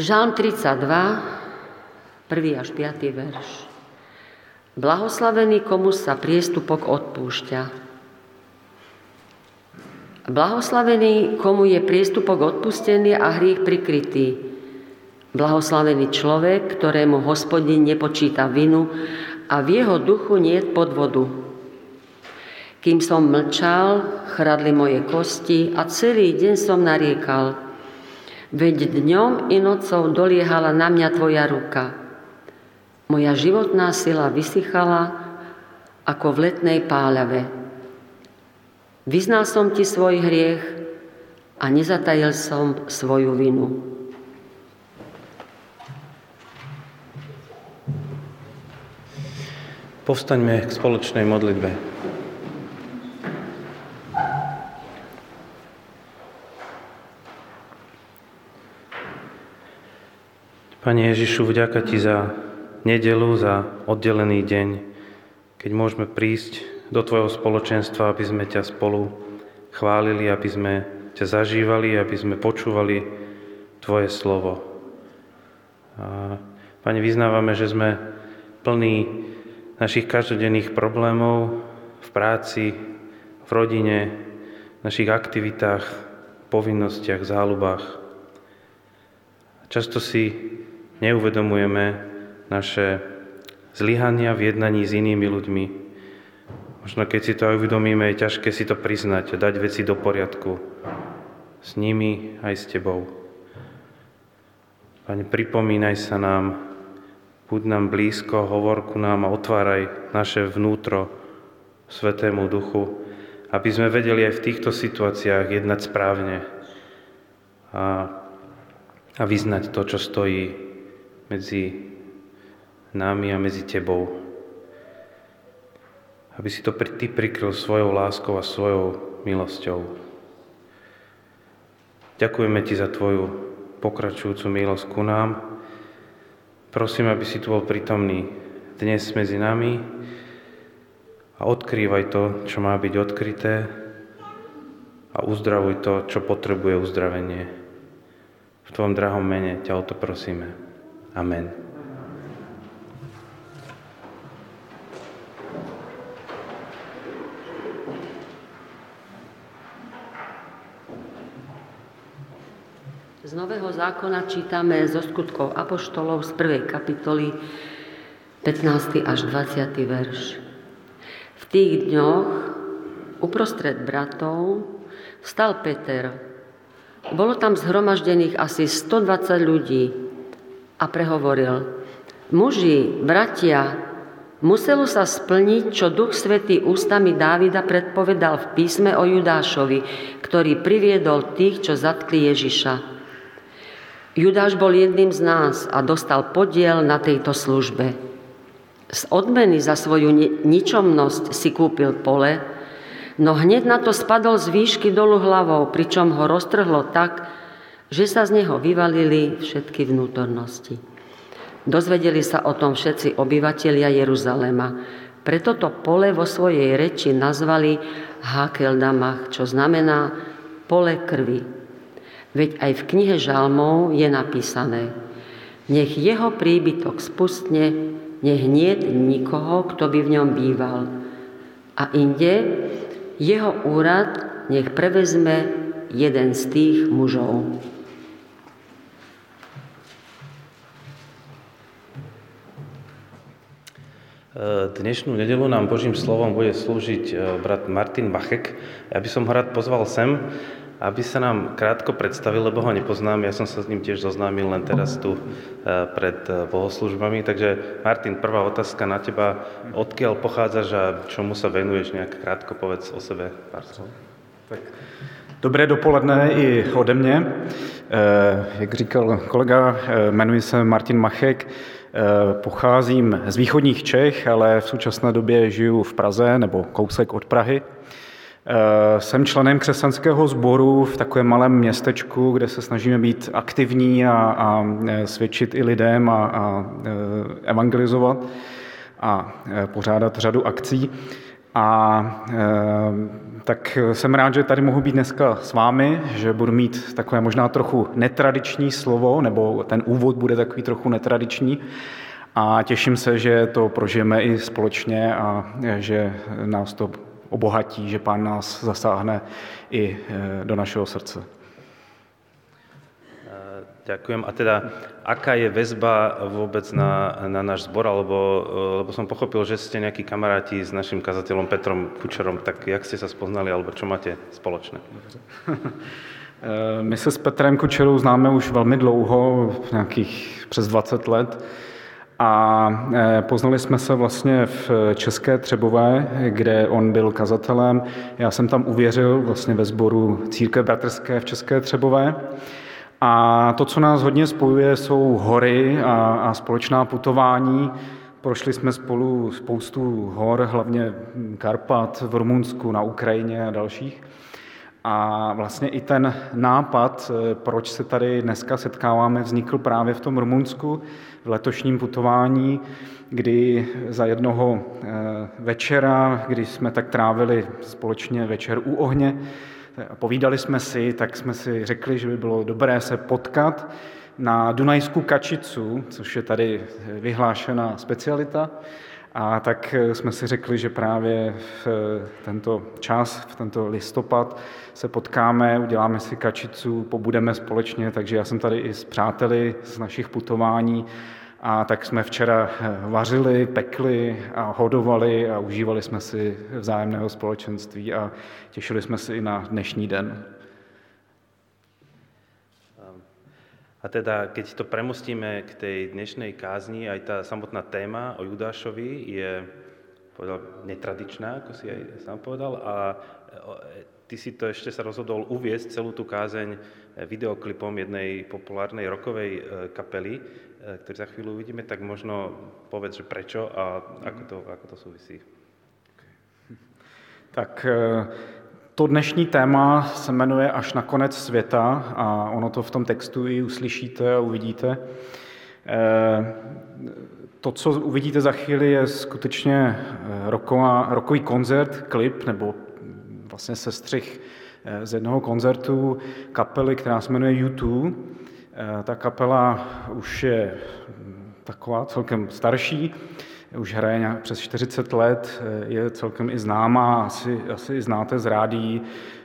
Žalm 32, 1. až 5. verš. Blahoslavený, komu sa priestupok odpúšťa. Blahoslavený, komu je priestupok odpustený a hriech prikrytý. Blahoslavený človek, ktorému hospodin nepočíta vinu a v jeho duchu nie je podvodu. Kým som mlčal, chradli moje kosti a celý deň som nariekal – Veď dňom i nocou doliehala na mňa Tvoja ruka. Moja životná sila vysychala ako v letnej páľave. Vyznal som Ti svoj hriech a nezatajil som svoju vinu. Povstaňme k spoločnej modlitbe. Pane Ježišu, vďaka Ti za nedelu, za oddelený deň, keď môžeme prísť do Tvojho spoločenstva, aby sme ťa spolu chválili, aby sme ťa zažívali, aby sme počúvali Tvoje slovo. A, Pane, vyznávame, že sme plní našich každodenných problémov v práci, v rodine, v našich aktivitách, povinnostiach, záľubách. Často si neuvedomujeme naše zlyhania v jednaní s inými ľuďmi. Možno keď si to aj uvedomíme, je ťažké si to priznať a dať veci do poriadku. S nimi aj s Tebou. Pane, pripomínaj sa nám, buď nám blízko, hovor ku nám a otváraj naše vnútro Svetému Duchu, aby sme vedeli aj v týchto situáciách jednať správne a, a vyznať to, čo stojí medzi nami a medzi Tebou. Aby si to Ty prikryl svojou láskou a svojou milosťou. Ďakujeme Ti za Tvoju pokračujúcu milosť ku nám. Prosím, aby si tu bol prítomný dnes medzi nami a odkrývaj to, čo má byť odkryté a uzdravuj to, čo potrebuje uzdravenie. V Tvojom drahom mene ťa o to prosíme. Amen. Z Nového zákona čítame zo skutkov Apoštolov z prvej kapitoly 15. až 20. verš. V tých dňoch uprostred bratov stal Peter. Bolo tam zhromaždených asi 120 ľudí a prehovoril, muži, bratia, muselo sa splniť, čo Duch Svetý ústami Dávida predpovedal v písme o Judášovi, ktorý priviedol tých, čo zatkli Ježiša. Judáš bol jedným z nás a dostal podiel na tejto službe. Z odmeny za svoju ničomnosť si kúpil pole, no hneď na to spadol z výšky dolu hlavou, pričom ho roztrhlo tak, že sa z neho vyvalili všetky vnútornosti. Dozvedeli sa o tom všetci obyvatelia Jeruzalema. Preto to pole vo svojej reči nazvali Hakeldamach, čo znamená pole krvi. Veď aj v knihe Žalmov je napísané Nech jeho príbytok spustne, nech nie nikoho, kto by v ňom býval. A inde jeho úrad nech prevezme jeden z tých mužov. Dnešnú nedelu nám Božím slovom bude slúžiť e, brat Martin Bachek. Ja by som ho rád pozval sem, aby sa nám krátko predstavil, lebo ho nepoznám. Ja som sa s ním tiež zoznámil len teraz tu e, pred e, bohoslužbami. Takže Martin, prvá otázka na teba. Odkiaľ pochádzaš a čomu sa venuješ? Nejak krátko povedz o sebe pár slov. Tak. Dobré dopoledne i ode mě. Jak říkal kolega, jmenuji se Martin Machek. Eh, pocházím z východních Čech, ale v současné době žiju v Praze nebo kousek od Prahy. Eh, jsem členem křesťanského sboru v takovém malém městečku, kde se snažíme být aktivní a, a eh, svědčit i lidem a, a evangelizovat a pořádat řadu akcí. A tak jsem rád, že tady mohu být dneska s vámi, že budu mít takové možná trochu netradiční slovo, nebo ten úvod bude takový trochu netradiční. A těším se, že to prožijeme i společně a že nás to obohatí, že Pán nás zasáhne i do našeho srdce. Ďakujem. A teda, aká je väzba vôbec na, na náš zbor, alebo, lebo som pochopil, že ste nejakí kamaráti s našim kazateľom Petrom Kučerom, tak jak ste sa spoznali, alebo čo máte spoločné? My se s Petrem Kučerou známe už velmi dlouho, nějakých přes 20 let. A e, poznali jsme se vlastně v České Třebové, kde on byl kazatelem. Já jsem tam uvěřil vlastně ve sboru Církev bratrské v České Třebové. A to, co nás hodně spojuje, jsou hory a, a společná putování. Prošli jsme spolu spoustu hor, hlavně Karpat v Rumunsku, na Ukrajině a dalších. A vlastně i ten nápad, proč se tady dneska setkáváme, vznikl právě v tom Rumunsku v letošním putování, kdy za jednoho eh, večera, kdy jsme tak trávili společně večer u ohně, povídali jsme si, tak jsme si řekli, že by bylo dobré se potkat na Dunajskou kačicu, což je tady vyhlášená specialita. A tak jsme si řekli, že právě v tento čas, v tento listopad se potkáme, uděláme si kačicu, pobudeme společně, takže já jsem tady i s přáteli z našich putování a tak jsme včera eh, vařili, pekli a hodovali a užívali jsme si vzájemného společenství a těšili jsme se i na dnešní den. A teda, keď to premostíme k tej dnešnej kázni, aj tá samotná téma o Judášovi je povedal, netradičná, ako si aj sám povedal, a ty si to ešte sa rozhodol uviesť celú tú kázeň videoklipom jednej populárnej rokovej eh, kapely. Eh, který za chvíli uvidíme, tak možno povedz, že prečo a ako to, ako to souvisí. Tak eh, to dnešní téma se jmenuje Až na konec světa a ono to v tom textu i uslyšíte a uvidíte. Eh, to, co uvidíte za chvíli, je skutečně roková, rokový koncert, klip nebo vlastně sestřih z jednoho koncertu kapely, která se jmenuje U2. Eh, ta kapela už je taková celkem starší, už hraje přes 40 let, eh, je celkem i známá, asi, asi i znáte z rádí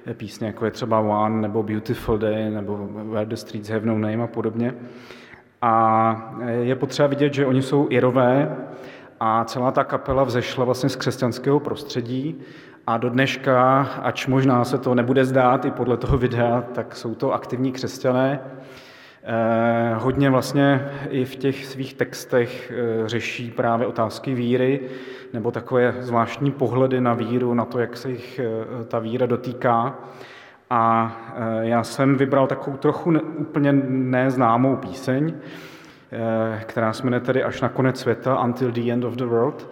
eh, písně, jako je třeba One, nebo Beautiful Day, nebo Where the Streets Have No Name a podobně. A je potřeba vidět, že oni jsou Irové a celá ta kapela vzešla vlastně z křesťanského prostředí a do dneška, ač možná se to nebude zdát i podle toho videa, tak jsou to aktivní křesťané, hodně vlastně i v těch svých textech eh, řeší právě otázky víry nebo takové zvláštní pohledy na víru, na to, jak se jich eh, ta víra dotýká. A já jsem vybral takovou trochu ne, úplně neznámou píseň, která se jmenuje tedy Až na konec světa, Until the End of the World.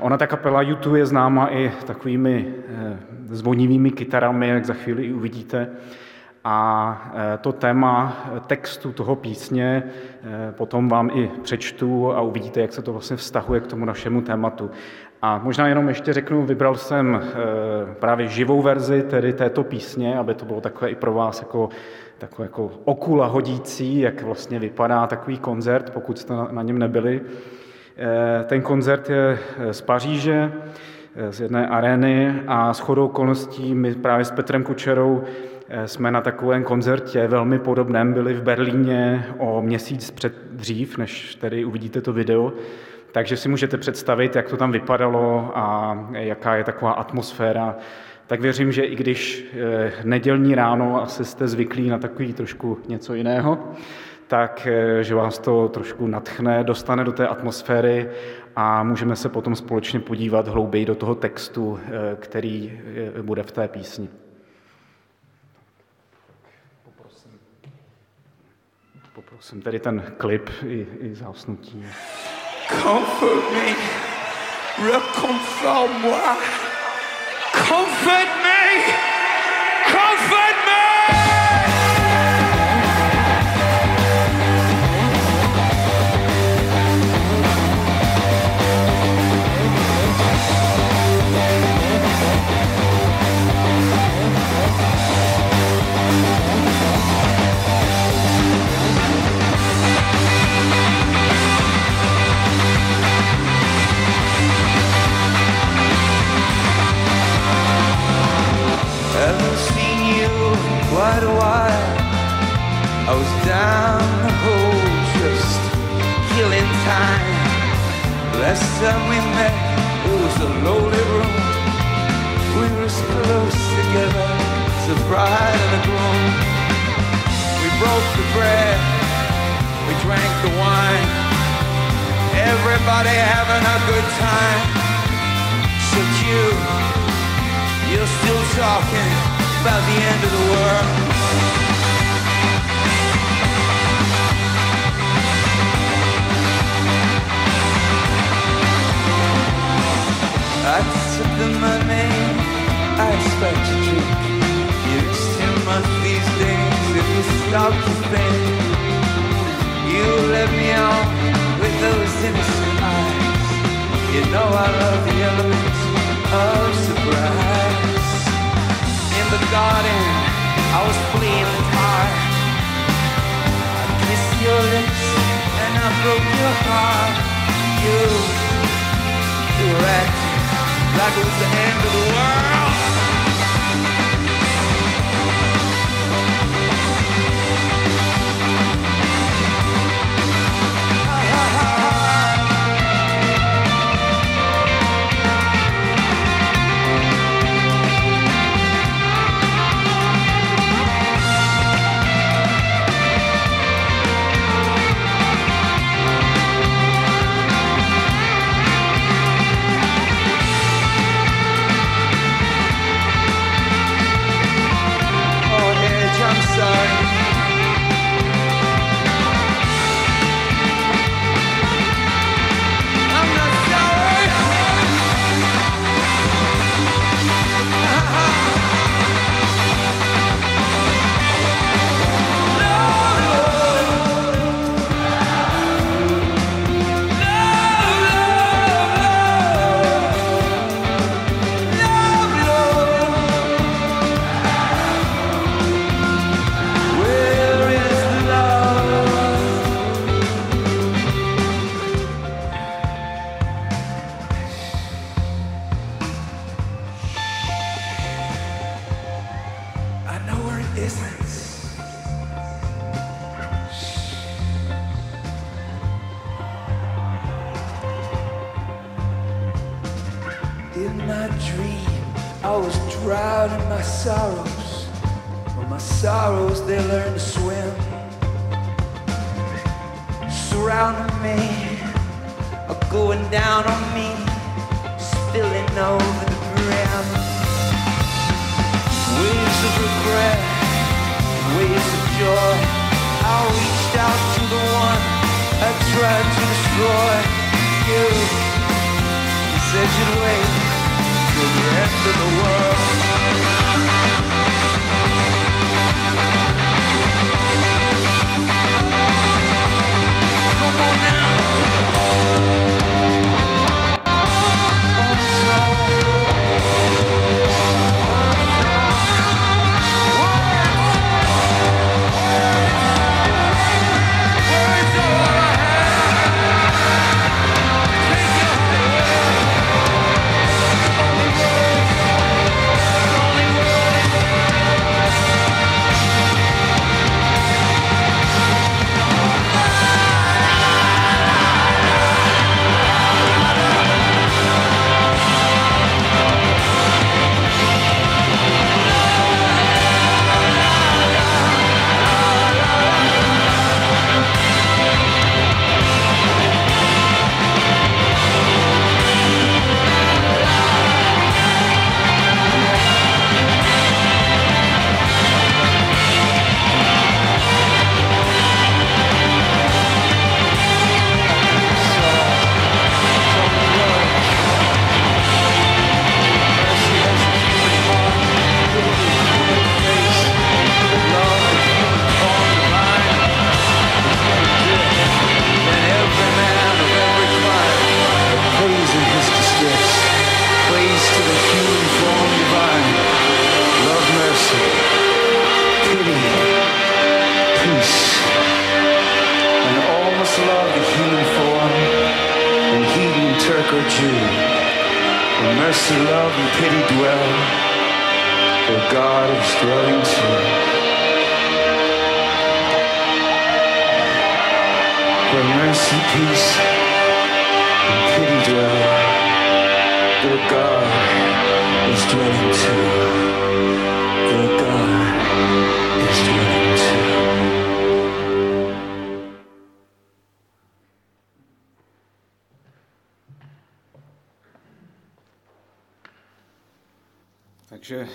Ona, ta kapela YouTube, je známa i takovými zvonivými kytarami, jak za chvíli i uvidíte. A e, to téma textu toho písně e, potom vám i přečtu a uvidíte, jak se to vlastně vztahuje k tomu našemu tématu. A možná jenom ještě řeknu, vybral jsem e, právě živou verzi tedy této písně, aby to bylo takové i pro vás jako, takové jako okula hodící, jak vlastně vypadá takový koncert, pokud jste na, něm nebyli. Ten koncert je z Paříže, z jedné arény a s chodou okolností my právě s Petrem Kučerou jsme na takovém koncertě velmi podobném byli v Berlíně o měsíc před dřív, než tedy uvidíte to video. Takže si můžete představit, jak to tam vypadalo a jaká je taková atmosféra. Tak věřím, že i když eh, nedělní ráno asi jste zvyklí na takový trošku něco jiného, tak eh, že vás to trošku natchne, dostane do té atmosféry a můžeme se potom společně podívat hlouběji do toho textu, který bude v té písni. Poprosím tady ten klip i, i. Comfort me, reconfort moi, comfort me, comfort while. I was down the hole just killing time. Last time we met, it was a lonely room. We were as close together as bride and a groom. We broke the bread, we drank the wine. Everybody having a good time. So you, you're still talking about the end of the world. I took the money I expect to drink. It's too much these days if you stop to think. You let me on with those innocent eyes. You know I love the elements of surprise the garden. I was fleeing the car I kissed your lips and I broke your heart. You, you were acting like it was the end of the world. around me are going down on me, spilling over the brim. Waves of regret, waves of joy. I reached out to the one I tried to destroy. You, you said you'd wait till the end of the world. good Jew, where mercy, love, and pity dwell, where God is dwelling too. Where mercy, peace, and pity dwell, where God is dwelling too. Takže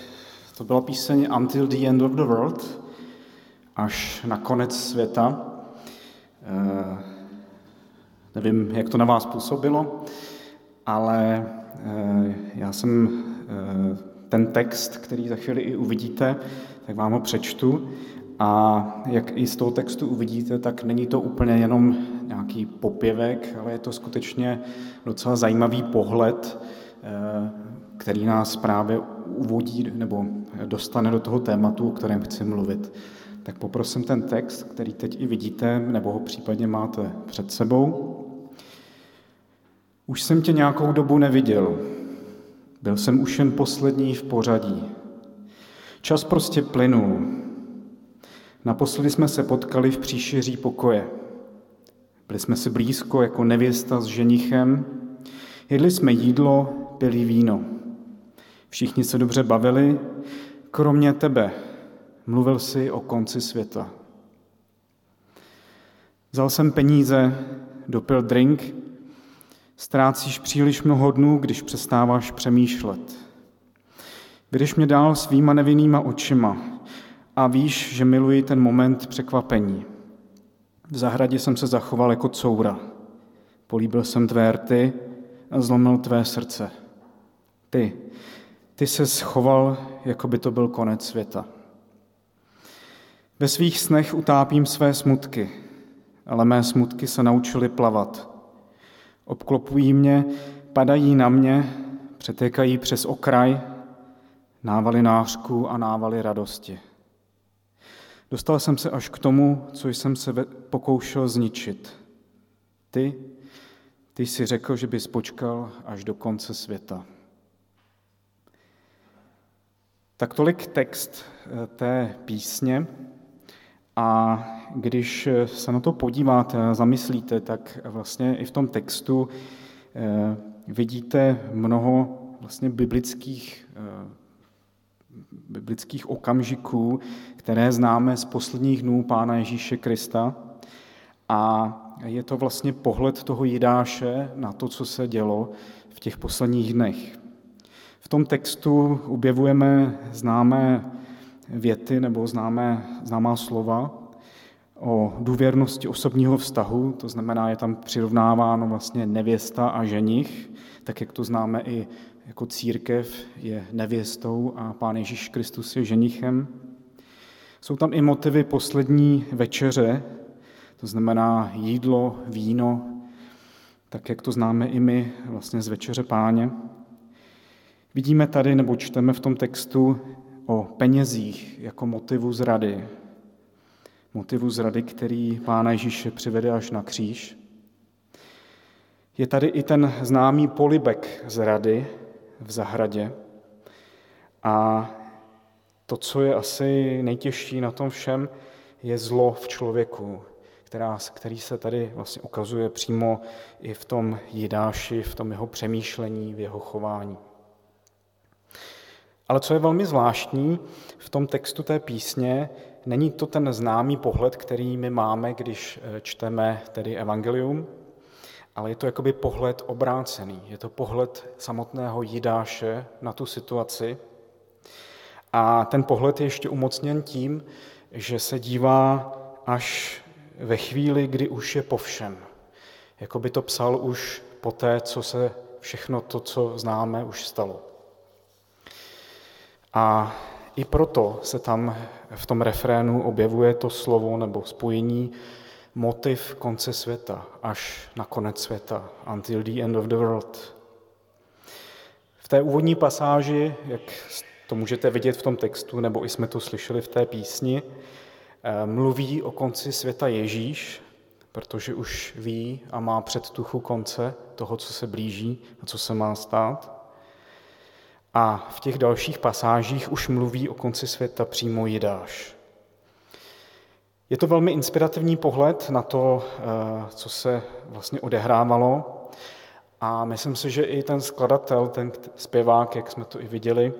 to byla píseň Until the End of the World, až na konec světa. Eh, nevím, jak to na vás působilo, ale eh, já jsem eh, ten text, který za chvíli i uvidíte, tak vám ho přečtu. A jak i z toho textu uvidíte, tak není to úplně jenom nějaký popěvek, ale je to skutečně docela zajímavý pohled, který nás právě uvodí nebo dostane do toho tématu, o kterém chci mluvit. Tak poprosím ten text, který teď i vidíte, nebo ho případně máte před sebou. Už jsem tě nějakou dobu neviděl. Byl jsem už jen poslední v pořadí. Čas prostě plynul. Naposledy jsme se potkali v příšeří pokoje. Byli jsme si blízko jako nevěsta s ženichem. Jedli jsme jídlo, pili víno. Všichni se dobře bavili, kromě tebe. Mluvil si o konci světa. Vzal jsem peníze, dopil drink. Ztrácíš příliš mnoho dnů, když přestáváš přemýšlet. Vedeš mě dál svýma nevinnýma očima a víš, že miluji ten moment překvapení. V zahradě jsem se zachoval jako coura. Políbil jsem tvé rty a zlomil tvé srdce. Ty, ty se schoval, jako by to byl konec světa. Ve svých snech utápím své smutky, ale mé smutky se naučily plavat. Obklopují mě, padají na mě, přetékají přes okraj, návaly nářků a návaly radosti. Dostal jsem se až k tomu, co jsem se pokoušel zničit. Ty, ty jsi řekl, že bys počkal až do konce světa. Tak tolik text eh, té písně. A když se na to podíváte zamyslíte, tak vlastně i v tom textu eh, vidíte mnoho vlastně biblických, eh, biblických okamžiků, které známe z posledních dnů Pána Ježíše Krista. A je to vlastně pohled toho Jidáše na to, co se dělo v těch posledních dnech. Tom textu objevujeme známé věty nebo známé, známá slova o důvěrnosti osobního vztahu, to znamená, je tam přirovnáváno vlastně nevěsta a ženich, tak jak to známe i jako církev je nevěstou a Pán Ježíš Kristus je ženichem. Jsou tam i motivy poslední večeře, to znamená jídlo, víno, tak jak to známe i my vlastně z večeře páně. Vidíme tady, nebo čteme v tom textu o penězích jako motivu zrady. Motivu zrady, který Pána Ježíše přivede až na kříž. Je tady i ten známý polibek zrady v zahradě. A to, co je asi nejtěžší na tom všem, je zlo v člověku, která, který se tady vlastně ukazuje přímo i v tom Jidáši, v tom jeho přemýšlení, v jeho chování. Ale co je velmi zvláštní v tom textu té písně, není to ten známý pohled, který my máme, když eh, čteme tedy evangelium, ale je to jakoby pohled obrácený. Je to pohled samotného Jidáše na tu situaci. A ten pohled je ještě umocněn tím, že se dívá až ve chvíli, kdy už je po všem. Jako by to psal už po té, co se všechno to, co známe, už stalo. A i proto se tam v tom refrénu objevuje to slovo nebo spojení motiv konce světa, až na konec světa, until the end of the world. V té úvodní pasáži, jak to můžete vidět v tom textu, nebo i jsme to slyšeli v té písni, eh, mluví o konci světa Ježíš, protože už ví a má předtuchu konce toho, co se blíží a co se má stát. A v těch dalších pasážích už mluví o konci světa přímo Jidáš. Je to velmi inspirativní pohled na to, eh, co se vlastně odehrávalo. A myslím si, že i ten skladatel, ten zpěvák, jak jsme to i viděli,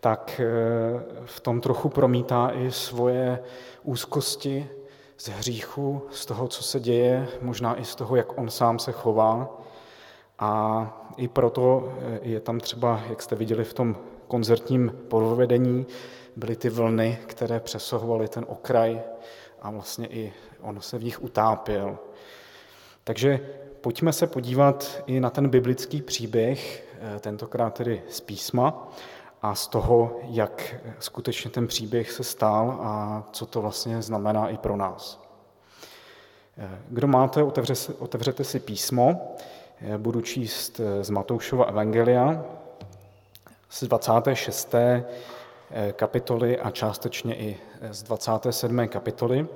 tak eh, v tom trochu promítá i svoje úzkosti z hříchu, z toho, co se děje, možná i z toho, jak on sám se chová. A i proto eh, je tam třeba, jak jste viděli v tom koncertním provedení, byly ty vlny, které přesahovaly ten okraj a vlastně i on se v nich utápěl. Takže pojďme se podívat i na ten biblický příběh, eh, tentokrát tedy z písma, a z toho, jak skutečně ten příběh se stál a co to vlastně znamená i pro nás. Eh, kdo máte, otevře, otevřete si písmo. Eh, budu číst z Matoušova Evangelia z 26. kapitoly a částečně i z 27. kapitoly.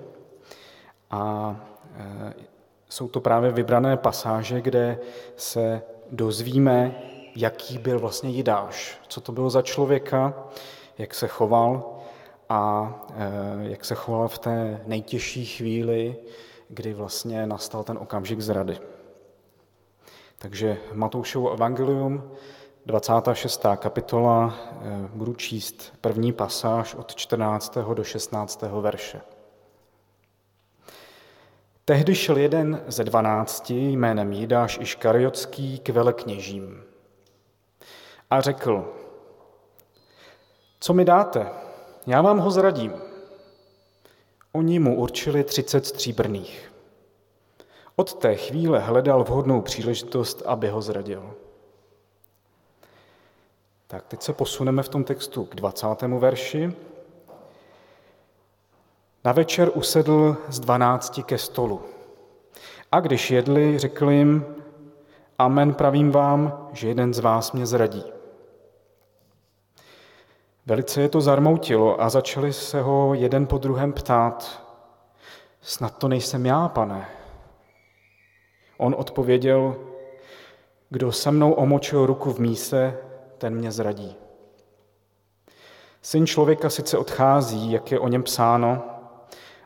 A jsou to právě vybrané pasáže, kde se dozvíme, jaký byl vlastně Jidáš, co to bylo za člověka, jak se choval a jak se choval v té nejtěžší chvíli, kdy vlastně nastal ten okamžik zrady. Takže Matoušovo evangelium, 26. kapitola, e, budu číst první pasáž od 14. do 16. verše. Tehdy šel jeden ze dvanácti jménem Jidáš Iškariotský k velekněžím a řekl, co mi dáte, já vám ho zradím. Oni mu určili třicet stříbrných. Od té chvíle hledal vhodnou příležitost, aby ho zradil. Tak teď se posuneme v tom textu k 20. verši. Na večer usedl z dvanácti ke stolu. A když jedli, řekl jim, Amen pravím vám, že jeden z vás mě zradí. Velice je to zarmoutilo a začali se ho jeden po druhém ptát, snad to nejsem já, pane. On odpověděl, kdo se mnou omočil ruku v míse, ten mě zradí. Syn člověka sice odchází, jak je o něm psáno,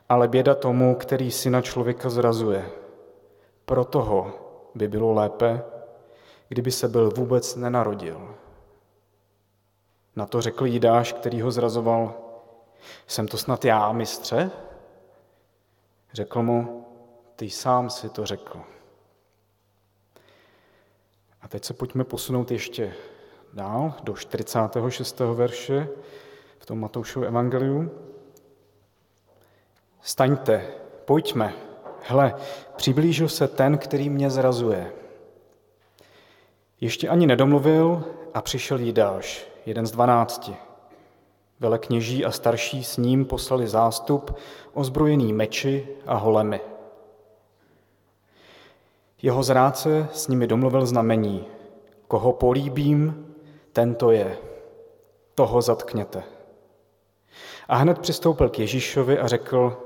ale běda tomu, který syna člověka zrazuje. Pro toho by bylo lépe, kdyby se byl vůbec nenarodil. Na to řekl Jidáš, který ho zrazoval, jsem to snad já, mistře? Řekl mu, ty sám si to řekl. A teď se pojďme posunout ještě dál, do 46. verše v tom Matoušově evangeliu. Staňte, pojďme, hle, přiblížil se ten, který mě zrazuje. Ještě ani nedomluvil a přišel Jidáš, jeden z dvanácti. Velekněží a starší s ním poslali zástup ozbrojený meči a holemi. Jeho zrádce s nimi domluvil znamení. Koho políbím, tento je. Toho zatkněte. A hned přistoupil k Ježíšovi a řekl,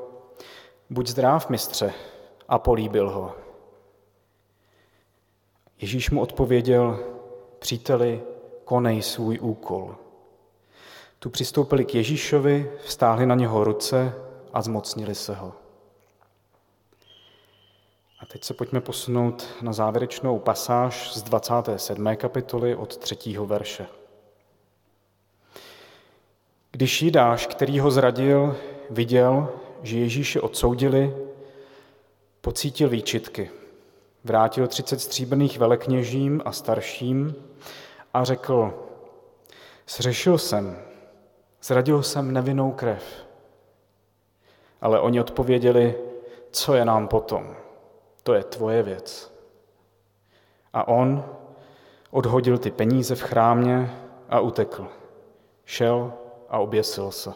buď zdrav, mistře, a políbil ho. Ježíš mu odpověděl, příteli, konej svůj úkol. Tu přistoupili k Ježíšovi, vstáhli na něho ruce a zmocnili se ho. A teď se pojďme posunout na závěrečnou pasáž z 27. kapitoly od 3. verše. Když Jidáš, který ho zradil, viděl, že Ježíše odsoudili, pocítil výčitky. Vrátil třicet stříbrných velekněžím a starším a řekl, zřešil jsem, zradil jsem nevinnou krev. Ale oni odpověděli, co je nám potom, to je tvoje věc. A on odhodil ty peníze v chrámě a utekl. Šel a oběsil se.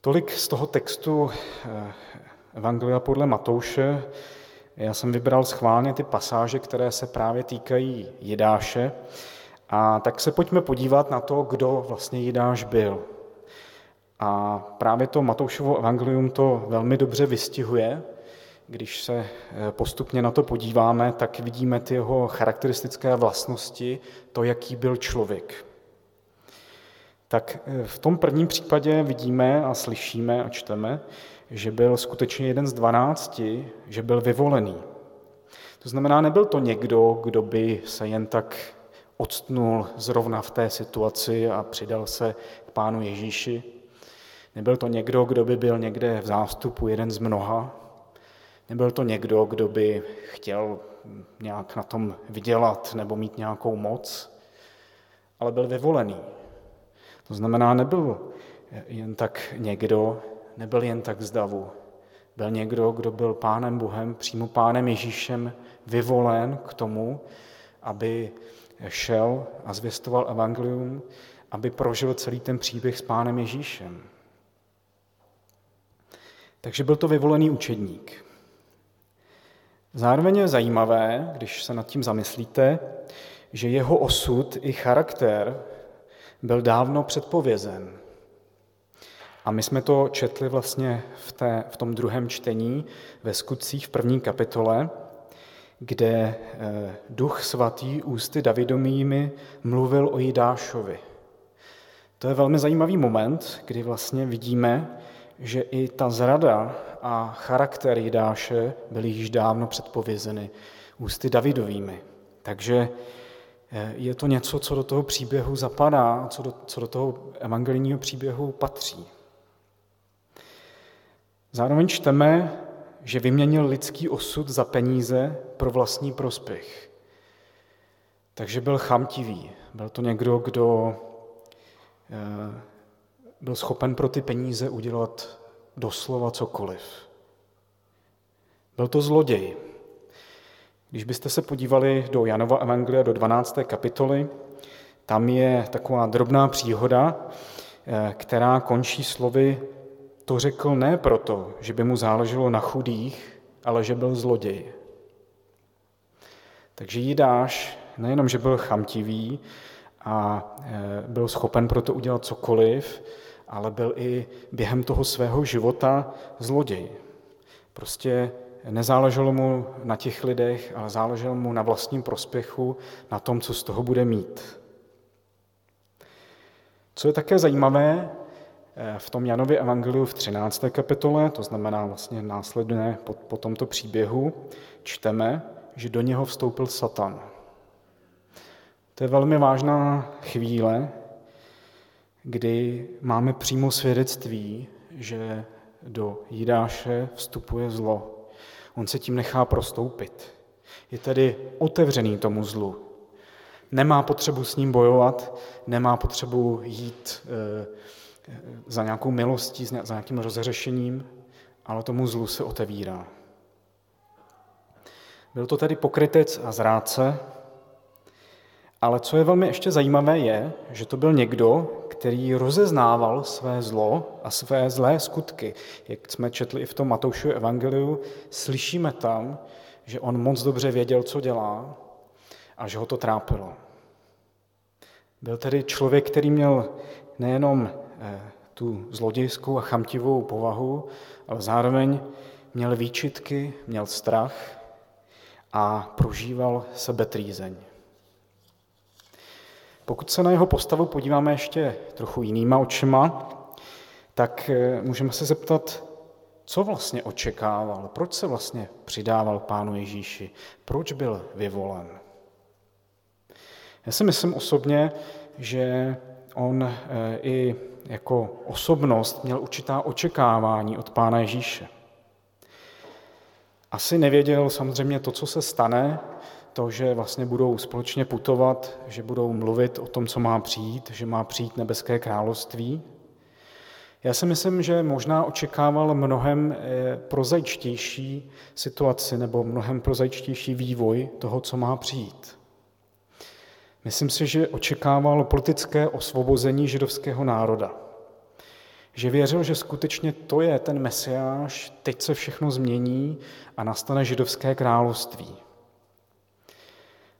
Tolik z toho textu eh, Evangelia podle Matouše. Já jsem vybral schválně ty pasáže, které se právě týkají Jidáše. A tak se pojďme podívat na to, kdo vlastně Jidáš byl. A právě to Matoušovo evangelium to velmi dobře vystihuje. Když se eh, postupně na to podíváme, tak vidíme ty jeho charakteristické vlastnosti, to, jaký byl člověk. tak eh, v tom prvním případě vidíme a slyšíme a čteme, že byl skutečně jeden z dvanácti, že byl vyvolený. To znamená, nebyl to někdo, kdo by se jen tak odstnul zrovna v té situaci a přidal se k pánu Ježíši. Nebyl to někdo, kdo by byl někde v zástupu, jeden z mnoha. Nebyl to někdo, kdo by chtěl nějak na tom vydělat nebo mít nějakou moc, ale byl vyvolený. To znamená, nebyl jen tak někdo, nebyl jen tak z davu. Byl někdo, kdo byl pánem Bohem, přímo pánem Ježíšem vyvolen k tomu, aby šel a zvěstoval evangelium, aby prožil celý ten příběh s pánem Ježíšem. Takže byl to vyvolený učedník. Zároveň je zajímavé, když se nad tím zamyslíte, že jeho osud i charakter byl dávno předpovězen. A my jsme to četli vlastně v, té, v tom druhém čtení ve skutcích v první kapitole, kde eh, duch svatý ústy Davidomými mluvil o Jidášovi. To je velmi zajímavý moment, kdy vlastně vidíme, že i ta zrada a charakter Jidáše byly již dávno předpovězeny ústy Davidovými. Takže eh, je to něco, co do toho příběhu zapadá, co do, co do toho evangelijního příběhu patří. Zároveň čteme, že vyměnil lidský osud za peníze pro vlastní prospěch. Takže byl chamtivý. Byl to někdo, kdo eh, byl schopen pro ty peníze udělat doslova cokoliv. Byl to zloděj. Když byste se podívali do Janova Evangelia do 12. kapitoly, tam je taková drobná příhoda, eh, která končí slovy to řekl ne proto, že by mu záleželo na chudých, ale že byl zloděj. Takže Jidáš nejenom, že byl chamtivý a e, byl schopen pro to udělat cokoliv, ale byl i během toho svého života zloděj. Prostě nezáleželo mu na těch lidech, ale záleželo mu na vlastním prospěchu, na tom, co z toho bude mít. Co je také zajímavé, Eh, v tom Janově evangeliu v 13. kapitole, to znamená vlastně následné po, po tomto příběhu, čteme, že do něho vstoupil Satan. To je velmi vážná chvíle, kdy máme přímo svědectví, že do Jidáše vstupuje zlo. On se tím nechá prostoupit. Je tedy otevřený tomu zlu. Nemá potřebu s ním bojovat, nemá potřebu jít e, za nějakou milostí, za nějakým rozřešením, ale tomu zlu se otevírá. Byl to tedy pokrytec a zrádce, ale co je velmi ještě zajímavé je, že to byl někdo, který rozeznával své zlo a své zlé skutky. Jak jsme četli i v tom Matoušově evangeliu, slyšíme tam, že on moc dobře věděl, co dělá a že ho to trápilo. Byl tedy člověk, který měl nejenom Eh, tu zlodějskou a chamtivou povahu, ale zároveň měl výčitky, měl strach a prožíval sebetrýzeň. Pokud se na jeho postavu podíváme ještě trochu jinýma očima, tak eh, můžeme se zeptat, co vlastně očekával, proč se vlastně přidával Pánu Ježíši, proč byl vyvolen. Já si myslím osobně, že on eh, i jako osobnost měl určitá očekávání od Pána Ježíše. Asi nevěděl samozřejmě to, co se stane, to, že vlastně budou společně putovat, že budou mluvit o tom, co má přijít, že má přijít nebeské království. Já si myslím, že možná očekával mnohem eh, prozajčtější situaci nebo mnohem prozajčtější vývoj toho, co má přijít. Myslím si, že očekával politické osvobození židovského národa. Že věřil, že skutečně to je ten mesiáš, teď se všechno změní a nastane židovské království.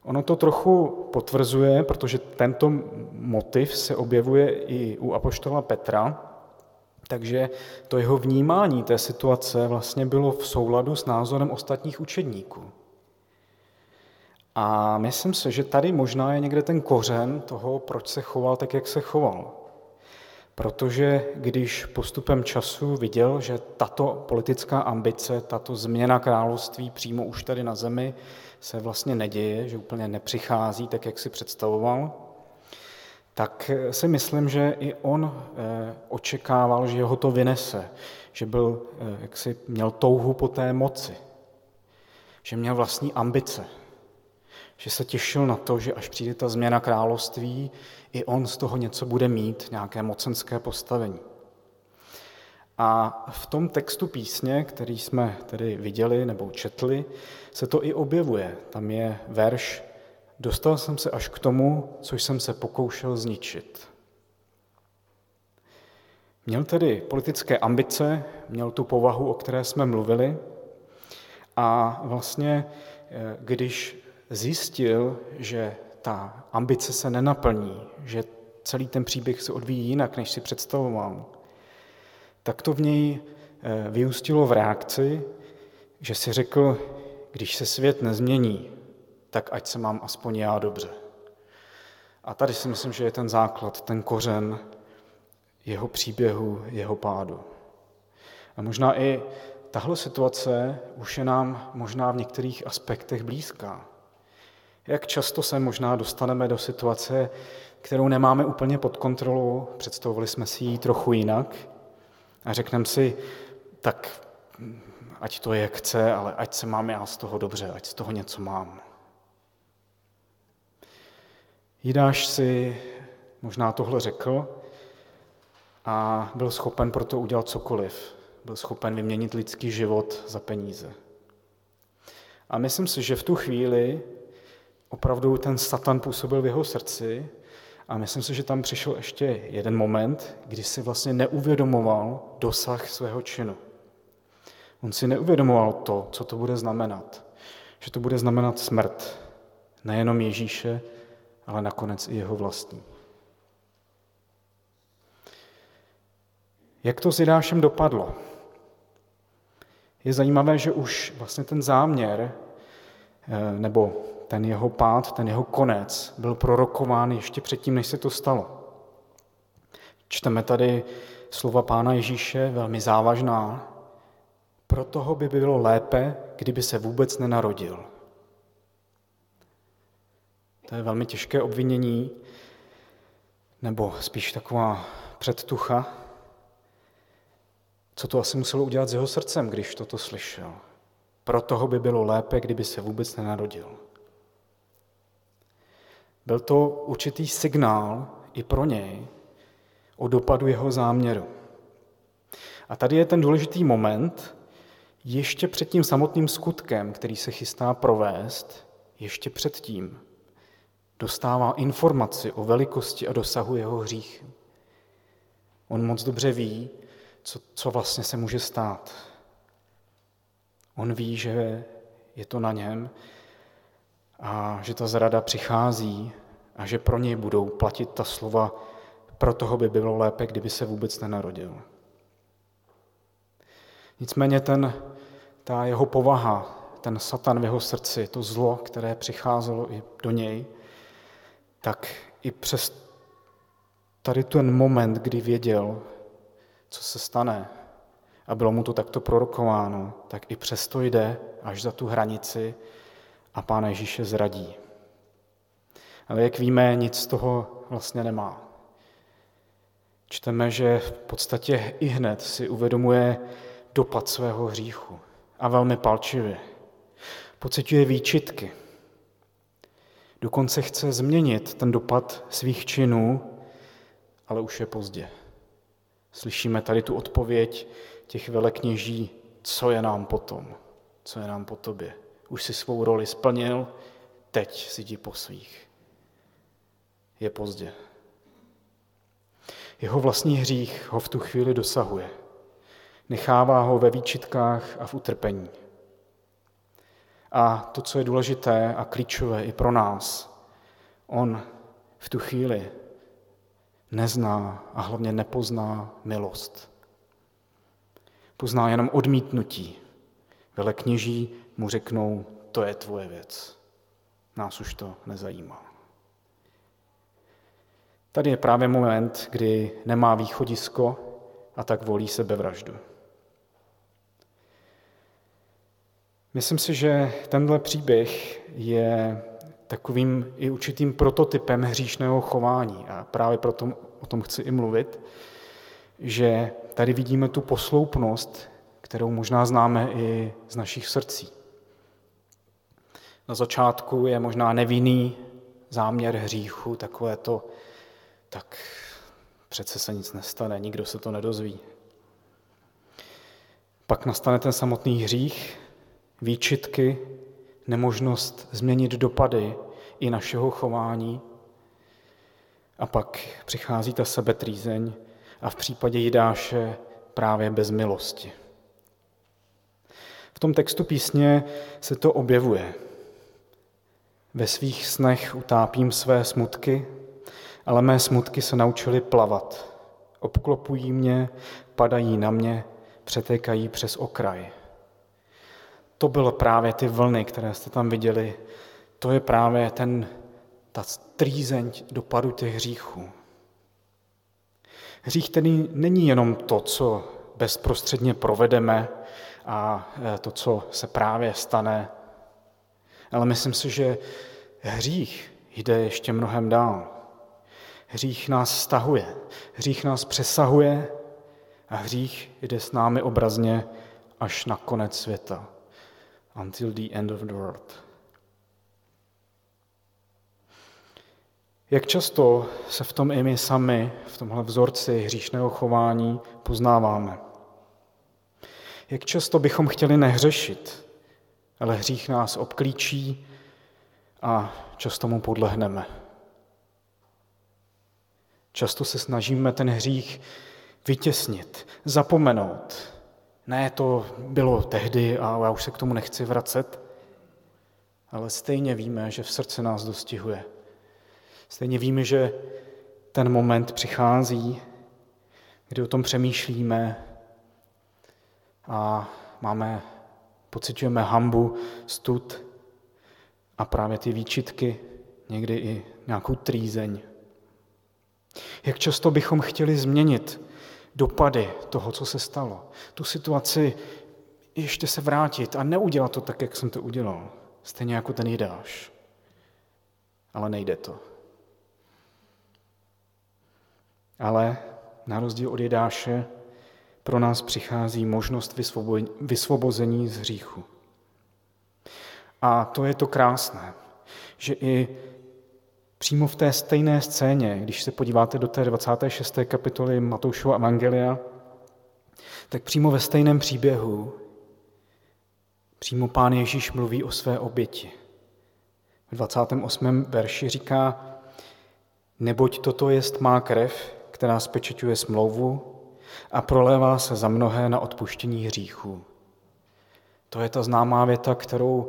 Ono to trochu potvrzuje, protože tento motiv se objevuje i u apoštola Petra, takže to jeho vnímání té situace vlastně bylo v souladu s názorem ostatních učedníků. A myslím si, že tady možná je někde ten kořen toho, proč se choval tak, jak se choval. Protože když postupem času viděl, že tato politická ambice, tato změna království přímo už tady na zemi se vlastně neděje, že úplně nepřichází tak, jak si představoval, tak si myslím, že i on eh, očekával, že ho to vynese, že byl, eh, jak si měl touhu po té moci, že měl vlastní ambice, že se těšil na to, že až přijde ta změna království, i on z toho něco bude mít, nějaké mocenské postavení. A v tom textu písně, který jsme tedy viděli nebo četli, se to i objevuje. Tam je verš Dostal jsem se až k tomu, což jsem se pokoušel zničit. Měl tedy politické ambice, měl tu povahu, o které jsme mluvili, a vlastně, eh, když zjistil, že ta ambice se nenaplní, že celý ten příběh se odvíjí jinak, než si představoval, tak to v něj eh, vyústilo v reakci, že si řekl, když se svět nezmění, tak ať se mám aspoň já dobře. A tady si myslím, že je ten základ, ten kořen jeho příběhu, jeho pádu. A možná i tahle situace už je nám možná v některých aspektech blízká. Jak často se možná dostaneme do situace, kterou nemáme úplně pod kontrolou, představovali jsme si ji trochu jinak a řekneme si, tak ať to je jak chce, ale ať se mám já z toho dobře, ať z toho něco mám. Jidáš si možná tohle řekl a byl schopen pro to udělat cokoliv. Byl schopen vyměnit lidský život za peníze. A myslím si, že v tu chvíli opravdu ten Satan působil v jeho srdci a myslím si, že tam přišel ještě jeden moment, kdy si vlastně neuvědomoval dosah svého činu. On si neuvědomoval to, co to bude znamenat. Že to bude znamenat smrt nejenom Ježíše, ale nakonec i jeho vlastní. Jak to s Jidášem dopadlo? Je zajímavé, že už vlastně ten záměr, eh, nebo ten jeho pád, ten jeho konec byl prorokován ještě předtím, než se to stalo. Čteme tady slova Pána Ježíše, velmi závažná. Pro toho by bylo lépe, kdyby se vůbec nenarodil. To je velmi těžké obvinění, nebo spíš taková předtucha. Co to asi muselo udělat s jeho srdcem, když toto slyšel? Pro toho by bylo lépe, kdyby se vůbec nenarodil. Byl to určitý signál i pro něj o dopadu jeho záměru. A tady je ten důležitý moment, ještě před tím samotným skutkem, který se chystá provést, ještě předtím, dostává informaci o velikosti a dosahu jeho hřích. On moc dobře ví, co, co vlastně se může stát. On ví, že je to na něm a že ta zrada přichází a že pro něj budou platit ta slova, pro toho by bylo lépe, kdyby se vůbec nenarodil. Nicméně ten, ta jeho povaha, ten satan v jeho srdci, to zlo, které přicházelo i do něj, tak i přes tady ten moment, kdy věděl, co se stane, a bylo mu to takto prorokováno, tak i přesto jde až za tu hranici a Pán Ježíše zradí. Ale jak víme, nic z toho vlastně nemá. Čteme, že v podstatě i hned si uvědomuje dopad svého hříchu a velmi palčivě. Pocituje výčitky, Dokonce chce změnit ten dopad svých činů, ale už je pozdě. Slyšíme tady tu odpověď těch velekněží, co je nám potom, co je nám po tobě. Už si svou roli splnil, teď si jdi po svých. Je pozdě. Jeho vlastní hřích ho v tu chvíli dosahuje. Nechává ho ve výčitkách a v utrpení. A to, co je důležité a klíčové i pro nás, on v tu chvíli nezná a hlavně nepozná milost. Pozná jenom odmítnutí. Velekněží mu řeknou, to je tvoje věc. Nás už to nezajímá. Tady je právě moment, kdy nemá východisko a tak volí sebevraždu. Myslím si, že tenhle příběh je takovým i určitým prototypem hříšného chování a právě proto o tom chci i mluvit, že tady vidíme tu posloupnost, kterou možná známe i z našich srdcí. Na začátku je možná nevinný záměr hříchu, takové to, tak přece se nic nestane, nikdo se to nedozví. Pak nastane ten samotný hřích, výčitky, nemožnost změnit dopady i našeho chování. A pak přichází ta sebetrýzeň a v případě Jidáše právě bez milosti. V tom textu písně se to objevuje. Ve svých snech utápím své smutky, ale mé smutky se naučily plavat. Obklopují mě, padají na mě, přetékají přes okraj. To bylo právě ty vlny, které jste tam viděli. To je právě ten, ta trýzeň dopadu těch hříchů. Hřích tedy není jenom to, co bezprostředně provedeme a e, to, co se právě stane, ale myslím si, že hřích jde ještě mnohem dál. Hřích nás stahuje, hřích nás přesahuje a hřích jde s námi obrazně až na konec světa. Until the end of the world. Jak často se v tom i my sami, v tomhle vzorci hříšného chování, poznáváme? Jak často bychom chtěli nehřešit, ale hřích nás obklíčí a často mu podlehneme. Často se snažíme ten hřích vytěsnit, zapomenout. Ne, to bylo tehdy a já už se k tomu nechci vracet, ale stejně víme, že v srdci nás dostihuje. Stejně víme, že ten moment přichází, kdy o tom přemýšlíme a máme, pocitujeme hambu, stud a právě ty výčitky, někdy i nějakou trýzeň. Jak často bychom chtěli změnit dopady toho, co se stalo. Tu situaci ještě se vrátit a neudělat to tak, jak jsem to udělal. Stejně jako ten Jidáš. Ale nejde to. Ale na rozdíl od Jidáše pro nás přichází možnost vysvobození z hříchu. A to je to krásné, že i přímo v té stejné scéně, když se podíváte do té 26. kapitoly Matoušova Evangelia, tak přímo ve stejném příběhu přímo pán Ježíš mluví o své oběti. V 28. verši říká, neboť toto jest má krev, která spečeťuje smlouvu a prolévá se za mnohé na odpuštění hříchů. To je ta známá věta, kterou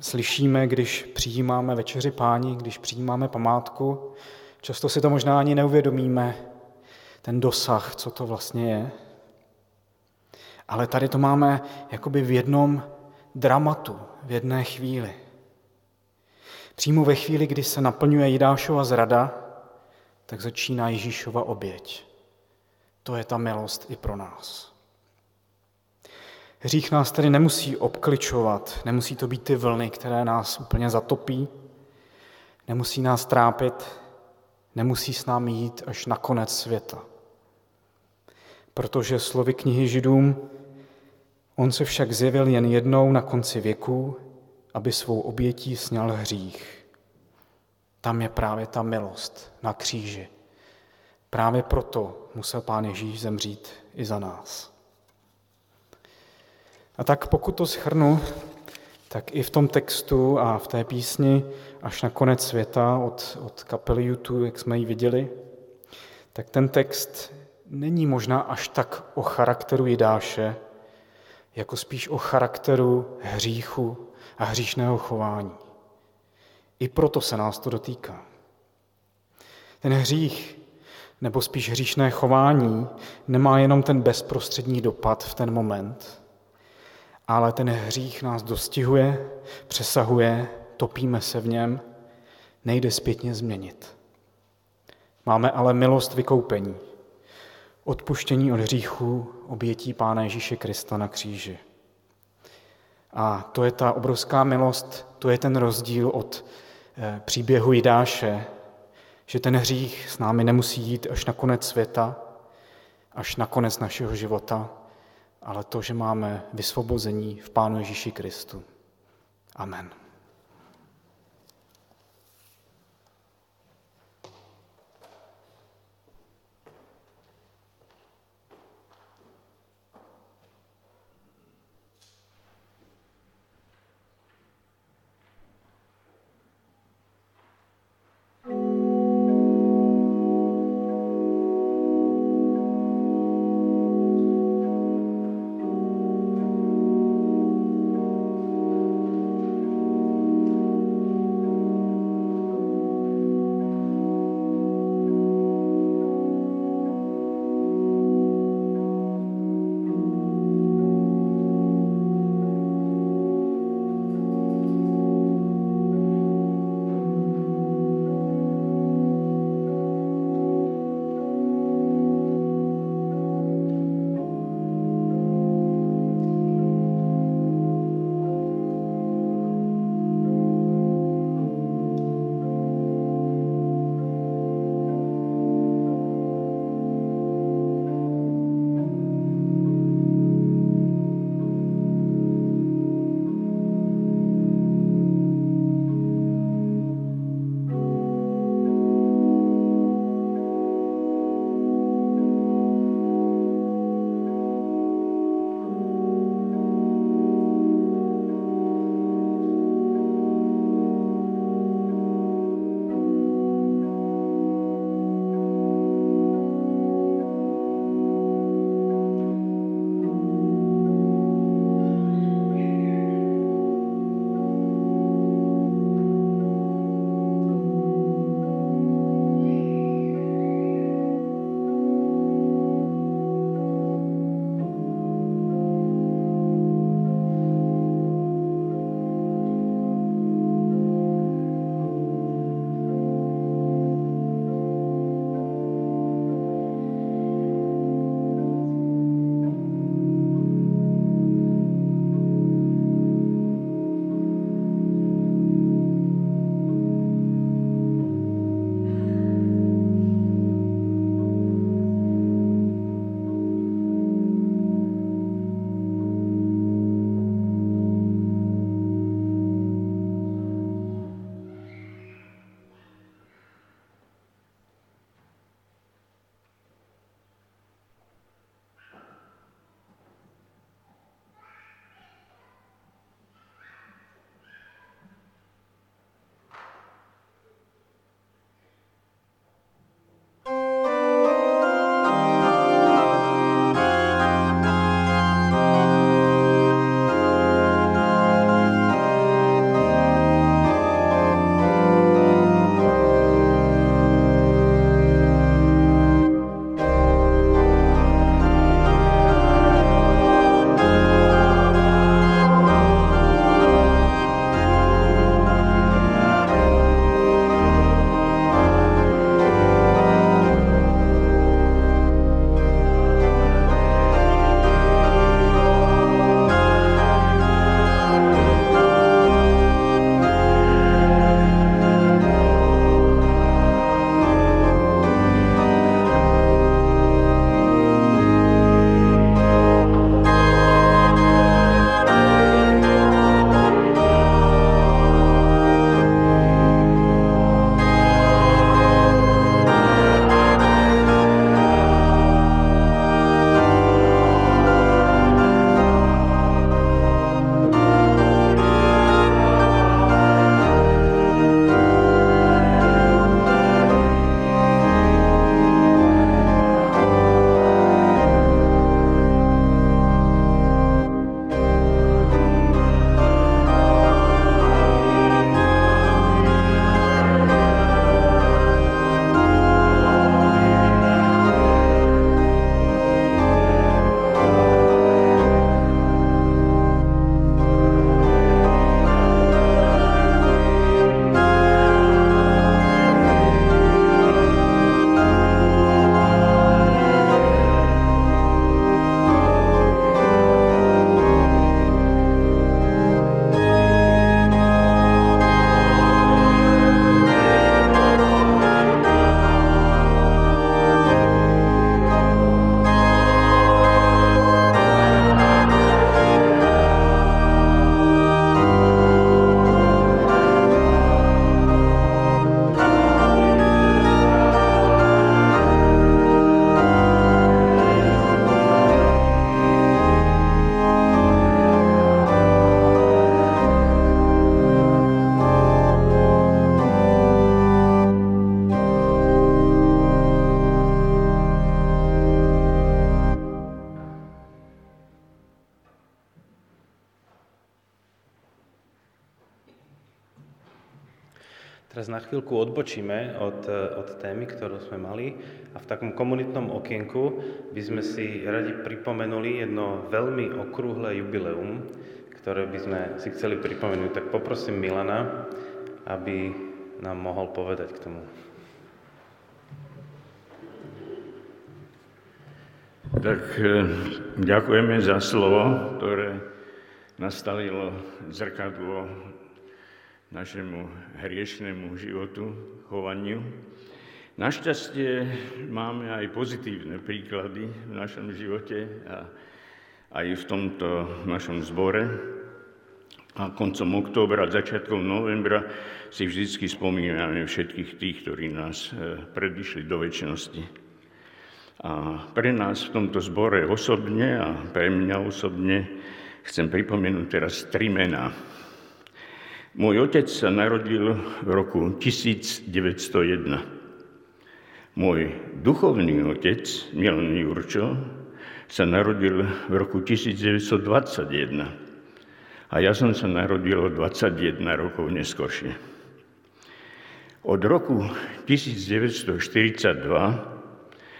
slyšíme, když přijímáme večeři páni, když přijímáme památku. Často si to možná ani neuvědomíme, ten dosah, co to vlastně je. Ale tady to máme jakoby v jednom dramatu, v jedné chvíli. Přímo ve chvíli, kdy se naplňuje Jidášova zrada, tak začíná Ježíšova oběť. To je ta milost i pro nás. Hřích nás tedy nemusí obkličovat, nemusí to být ty vlny, které nás úplně zatopí, nemusí nás trápit, nemusí s námi jít až na konec světa. Protože slovy knihy Židům, on se však zjevil jen jednou na konci věku, aby svou obětí sněl hřích. Tam je právě ta milost na kříži. Právě proto musel Pán Ježíš zemřít i za nás. A tak pokud to schrnu, tak i v tom textu a v té písni až na konec světa od, od kapely YouTube, jak jsme ji viděli, tak ten text není možná až tak o charakteru Jidáše, jako spíš o charakteru hříchu a hříšného chování. I proto se nás to dotýká. Ten hřích, nebo spíš hříšné chování, nemá jenom ten bezprostřední dopad v ten moment, ale ten hřích nás dostihuje, přesahuje, topíme se v něm, nejde zpětně změnit. Máme ale milost vykoupení, odpuštění od hříchů, obětí Pána Ježíše Krista na kříži. A to je ta obrovská milost, to je ten rozdíl od eh, příběhu Jidáše, že ten hřích s námi nemusí jít až na konec světa, až na konec našeho života, ale to, že máme vysvobození v Pánu Ježíši Kristu. Amen. Chvíľku odbočíme od, od témy, ktorú sme mali a v takom komunitnom okienku by sme si radi pripomenuli jedno veľmi okrúhle jubileum, ktoré by sme si chceli pripomenúť. Tak poprosím Milana, aby nám mohol povedať k tomu. Tak eh, ďakujeme za slovo, ktoré nastavilo zrkadlo našemu hriešnému životu, chovaniu. Našťastie máme aj pozitívne príklady v našom živote a aj v tomto našom zbore. A koncom októbra, začiatkom novembra si vždy spomíname všetkých tých, ktorí nás e, predišli do väčšnosti. A pre nás v tomto zbore osobne a pre mňa osobne chcem pripomenúť teraz tri mená. Môj otec sa narodil v roku 1901. Môj duchovný otec, Milan Jurčo, sa narodil v roku 1921. A ja som sa narodil o 21 rokov neskôršie. Od roku 1942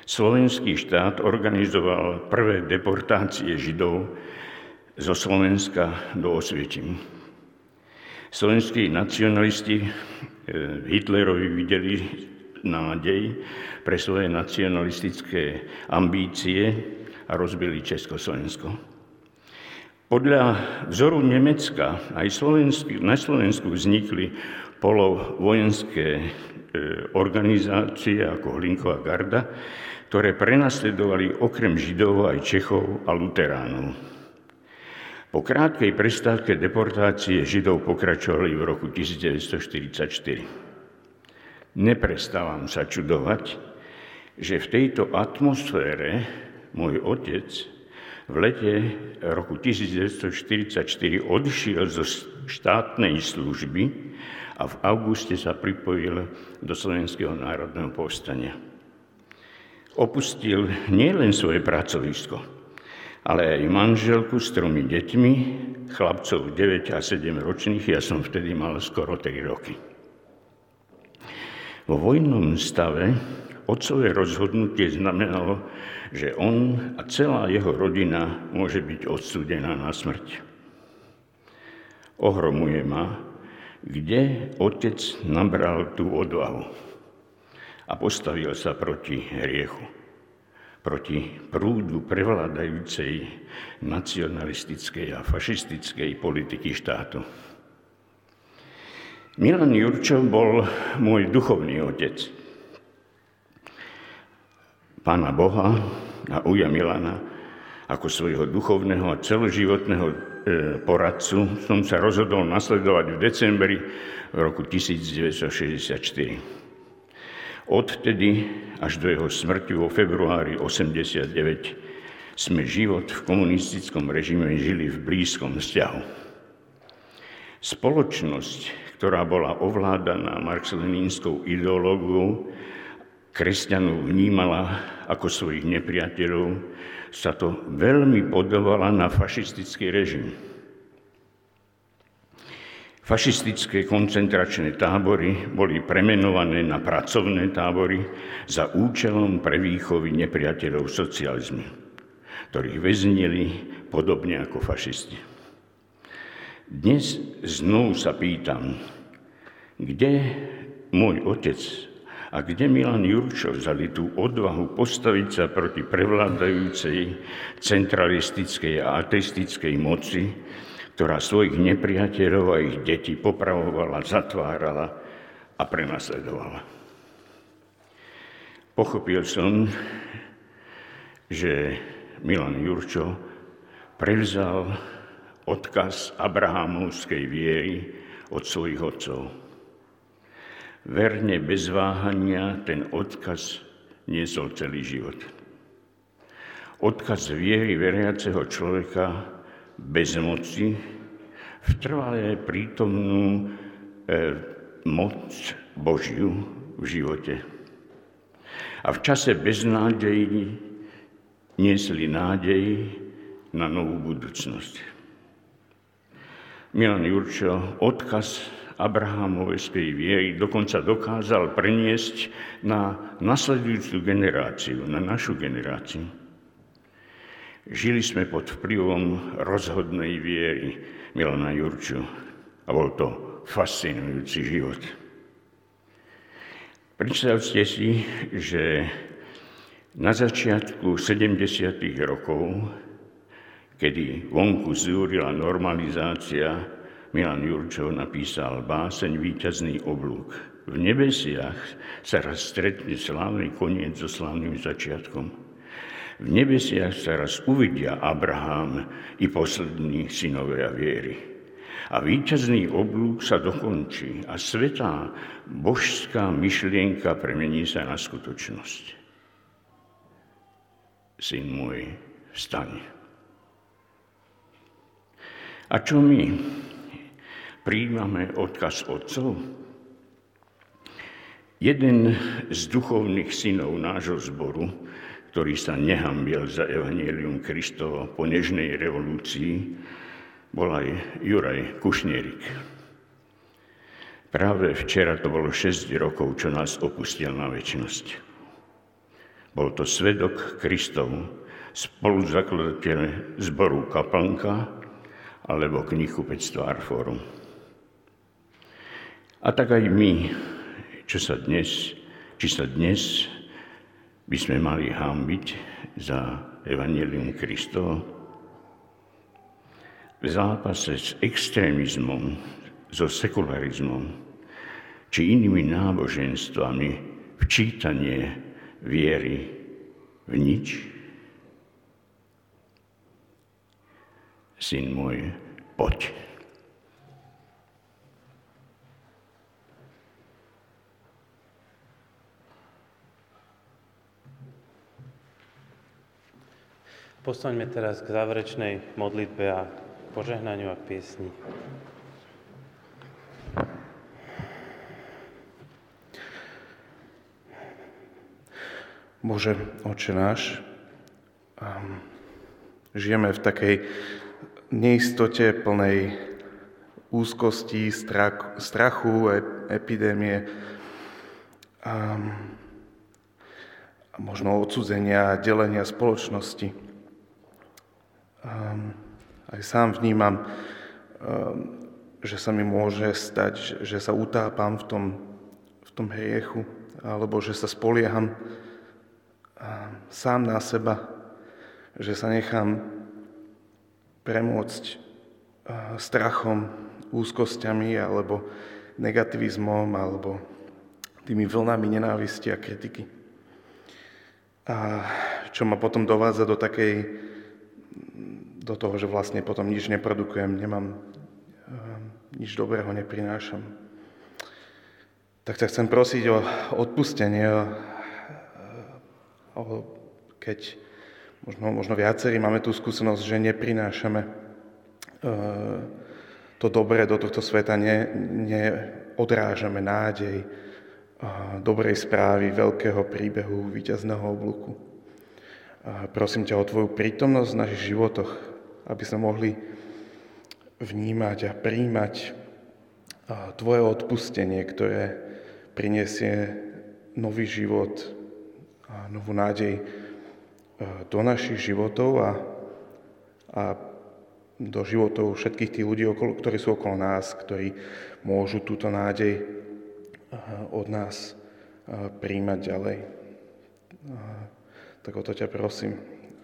slovenský štát organizoval prvé deportácie Židov zo Slovenska do Osvietimi. Slovenskí nacionalisti eh, Hitlerovi videli nádej pre svoje nacionalistické ambície a rozbili Československo. Podľa vzoru Nemecka aj na Slovensku vznikli polovojenské eh, organizácie ako Hlinková garda, ktoré prenasledovali okrem Židov aj Čechov a Luteránov. Po krátkej prestávke deportácie Židov pokračovali v roku 1944. Neprestávam sa čudovať, že v tejto atmosfére môj otec v lete roku 1944 odišiel zo štátnej služby a v auguste sa pripojil do Slovenského národného povstania. Opustil nielen svoje pracovisko, ale aj manželku s tromi deťmi, chlapcov 9 a 7 ročných, ja som vtedy mal skoro 3 roky. Vo vojnom stave otcové rozhodnutie znamenalo, že on a celá jeho rodina môže byť odsúdená na smrť. Ohromuje ma, kde otec nabral tú odvahu a postavil sa proti hriechu proti prúdu prevládajúcej nacionalistickej a fašistickej politiky štátu. Milan Jurčov bol môj duchovný otec. Pána Boha a uja Milana ako svojho duchovného a celoživotného e, poradcu som sa rozhodol nasledovať v decembri roku 1964. Odtedy až do jeho smrti vo februári 89 sme život v komunistickom režime žili v blízkom vzťahu. Spoločnosť, ktorá bola ovládaná marxlenínskou ideológiou, kresťanov vnímala ako svojich nepriateľov, sa to veľmi podobala na fašistický režim. Fašistické koncentračné tábory boli premenované na pracovné tábory za účelom prevýchovy nepriateľov socializmu, ktorých väznili podobne ako fašisti. Dnes znovu sa pýtam, kde môj otec a kde Milan Jurčo vzali tú odvahu postaviť sa proti prevládajúcej centralistickej a ateistickej moci, ktorá svojich nepriateľov a ich deti popravovala, zatvárala a prenasledovala. Pochopil som, že Milan Jurčo prevzal odkaz Abrahamovskej viery od svojich otcov. Verne bez váhania ten odkaz niesol celý život. Odkaz viery veriaceho človeka bez moci, v trvalé prítomnú e, moc Božiu v živote. A v čase beznádejí niesli nádej na novú budúcnosť. Milan Jurčo, odkaz Abrahamovej viery dokonca dokázal preniesť na nasledujúcu generáciu, na našu generáciu. Žili sme pod vplyvom rozhodnej viery Milana Jurču a bol to fascinujúci život. Predstavte si, že na začiatku 70. rokov, kedy vonku zúrila normalizácia, Milan Jurčov napísal báseň Výťazný oblúk. V nebesiach sa raz stretne slávny koniec so slávnym začiatkom. V nebesiach sa raz uvidia Abraham i poslední synovia viery. A víťazný oblúk sa dokončí a svetá božská myšlienka premení sa na skutočnosť syn môj, vstaň. A čo my? Príjmame odkaz otcov? Jeden z duchovných synov nášho zboru, ktorý sa nehambil za Evangelium Kristova po nežnej revolúcii, bol aj Juraj Kušnierik. Práve včera to bolo 6 rokov, čo nás opustil na väčšnosť. Bol to svedok Kristov, spoluzakladateľ zboru Kaplnka alebo knihkupectva Arforum. A tak aj my, čo sa dnes, či sa dnes by sme mali hámbiť za Evangelium Kristovo, v zápase s extrémizmom, so sekularizmom, či inými náboženstvami, včítanie viery v nič? Syn môj, poď. Postaňme teraz k záverečnej modlitbe a požehnaniu a piesni. Bože, oče náš, žijeme v takej neistote plnej úzkosti, strach, strachu, epidémie, um, možno odsudzenia a delenia spoločnosti. Um, aj sám vnímam, um, že sa mi môže stať, že sa utápam v tom, v tom hriechu, alebo že sa spolieham sám na seba, že sa nechám premôcť strachom, úzkosťami alebo negativizmom alebo tými vlnami nenávisti a kritiky. A čo ma potom dovádza do takej, do toho, že vlastne potom nič neprodukujem, nemám, nič dobrého neprinášam. Tak ťa chcem prosiť o odpustenie, keď možno, možno viacerí máme tú skúsenosť, že neprinášame e, to dobré do tohto sveta, ne, neodrážame nádej e, dobrej správy, veľkého príbehu, víťazného oblúku. Prosím ťa o Tvoju prítomnosť v našich životoch, aby sme mohli vnímať a príjmať Tvoje odpustenie, ktoré prinesie nový život, a novú nádej do našich životov a, a do životov všetkých tých ľudí, okolo, ktorí sú okolo nás, ktorí môžu túto nádej od nás príjmať ďalej. Tak o to ťa prosím.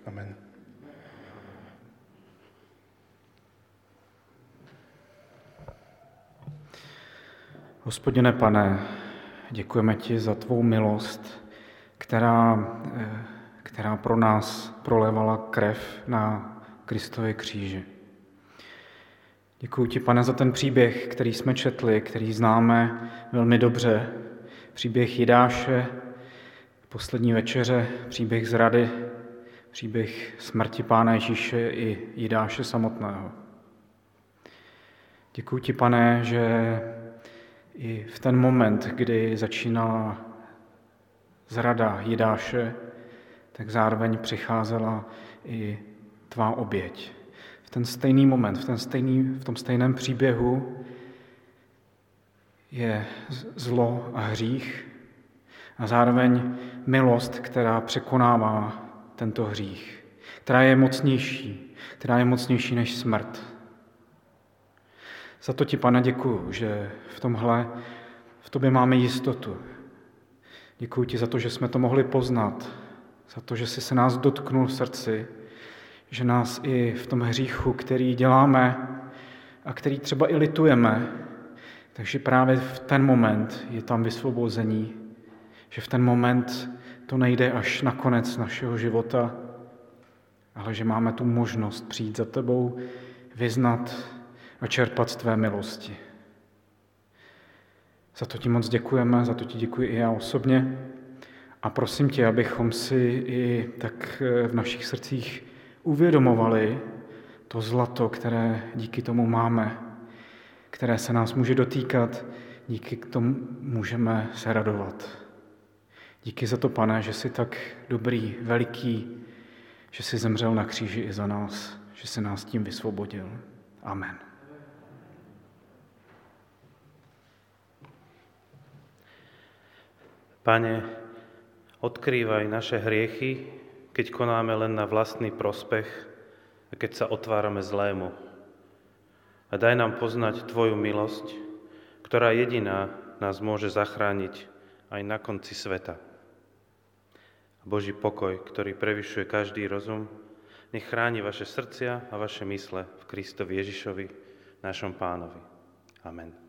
Amen. Hospodine pane, děkujeme ti za tvou milost, která, eh, která pro nás prolévala krev na Kristově kříži. Děkuji ti, pane, za ten příběh, který jsme četli, který známe velmi dobře. Příběh Jidáše, poslední večeře, příběh zrady, příběh smrti Pána Ježíše i Jidáše samotného. Děkuji ti, pane, že i v ten moment, kdy začínala zrada Jidáše, tak zároveň přicházela i tvá oběť. V ten stejný moment, v, ten stejný, v tom stejném příběhu je zlo a hřích a zároveň milost, která překonává tento hřích, která je mocnější, která je mocnější než smrt. Za to ti, pane, děkuju, že v tomhle v tobě máme jistotu. Děkuji ti za to, že jsme to mohli poznat, za to, že jsi se nás dotknul v srdci, že nás i v tom hříchu, který děláme a který třeba i litujeme, takže právě v ten moment je tam vysvobození, že v ten moment to nejde až na konec našeho života, ale že máme tu možnost přijít za tebou, vyznat a čerpat z tvé milosti. Za to ti moc děkujeme, za to ti děkuji i já osobně a prosím tě, abychom si i tak v našich srdcích uvědomovali to zlato, které díky tomu máme, které se nás může dotýkat, díky tomu můžeme se radovat. Díky za to, pane, že jsi tak dobrý, veliký, že jsi zemřel na kříži i za nás, že jsi nás tím vysvobodil. Amen. Pane, odkrývaj naše hriechy, keď konáme len na vlastný prospech a keď sa otvárame zlému. A daj nám poznať Tvoju milosť, ktorá jediná nás môže zachrániť aj na konci sveta. Boží pokoj, ktorý prevyšuje každý rozum, nech chráni vaše srdcia a vaše mysle v Kristovi Ježišovi, našom pánovi. Amen.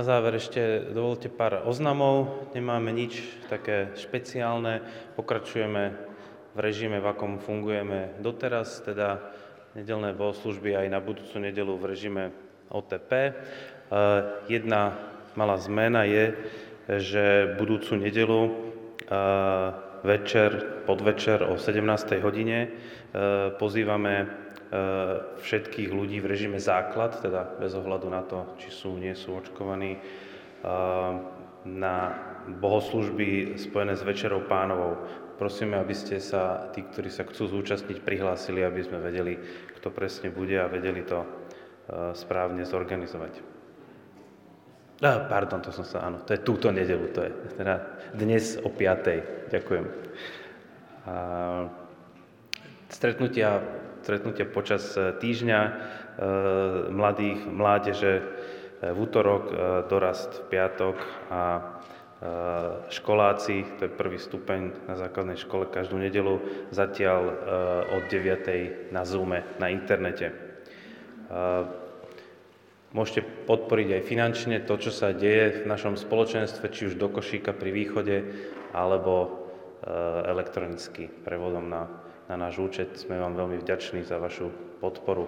Na záver ešte dovolte pár oznamov. Nemáme nič také špeciálne. Pokračujeme v režime, v akom fungujeme doteraz, teda nedelné bohoslužby aj na budúcu nedelu v režime OTP. E, jedna malá zmena je, že budúcu nedelu e, večer, podvečer o 17. hodine e, pozývame Eh, všetkých ľudí v režime základ, teda bez ohľadu na to, či sú, nie sú očkovaní, eh, na bohoslužby spojené s Večerou pánovou. Prosíme, aby ste sa, tí, ktorí sa chcú zúčastniť, prihlásili, aby sme vedeli, kto presne bude a vedeli to eh, správne zorganizovať. Ah, pardon, to som sa, áno, to je túto nedelu, to je teda dnes o 5. Ďakujem. A, stretnutia stretnutia počas e, týždňa e, mladých, mládeže, e, v útorok dorast v piatok a školáci, to je prvý stupeň na základnej škole každú nedelu, zatiaľ od 9. na Zoome, na internete. Môžete podporiť aj finančne to, čo sa deje v našom spoločenstve, či už do košíka pri východe, alebo elektronicky prevodom na, na náš účet. Sme vám veľmi vďační za vašu podporu.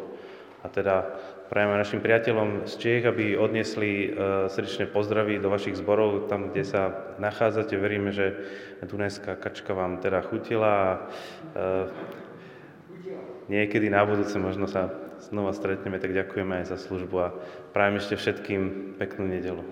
A teda prajeme našim priateľom z Čiech, aby odniesli e, srdečné pozdravy do vašich zborov, tam, kde sa nachádzate. Veríme, že Dunajská kačka vám teda chutila a e, niekedy na budúce možno sa znova stretneme, tak ďakujeme aj za službu a prajem ešte všetkým peknú nedelu.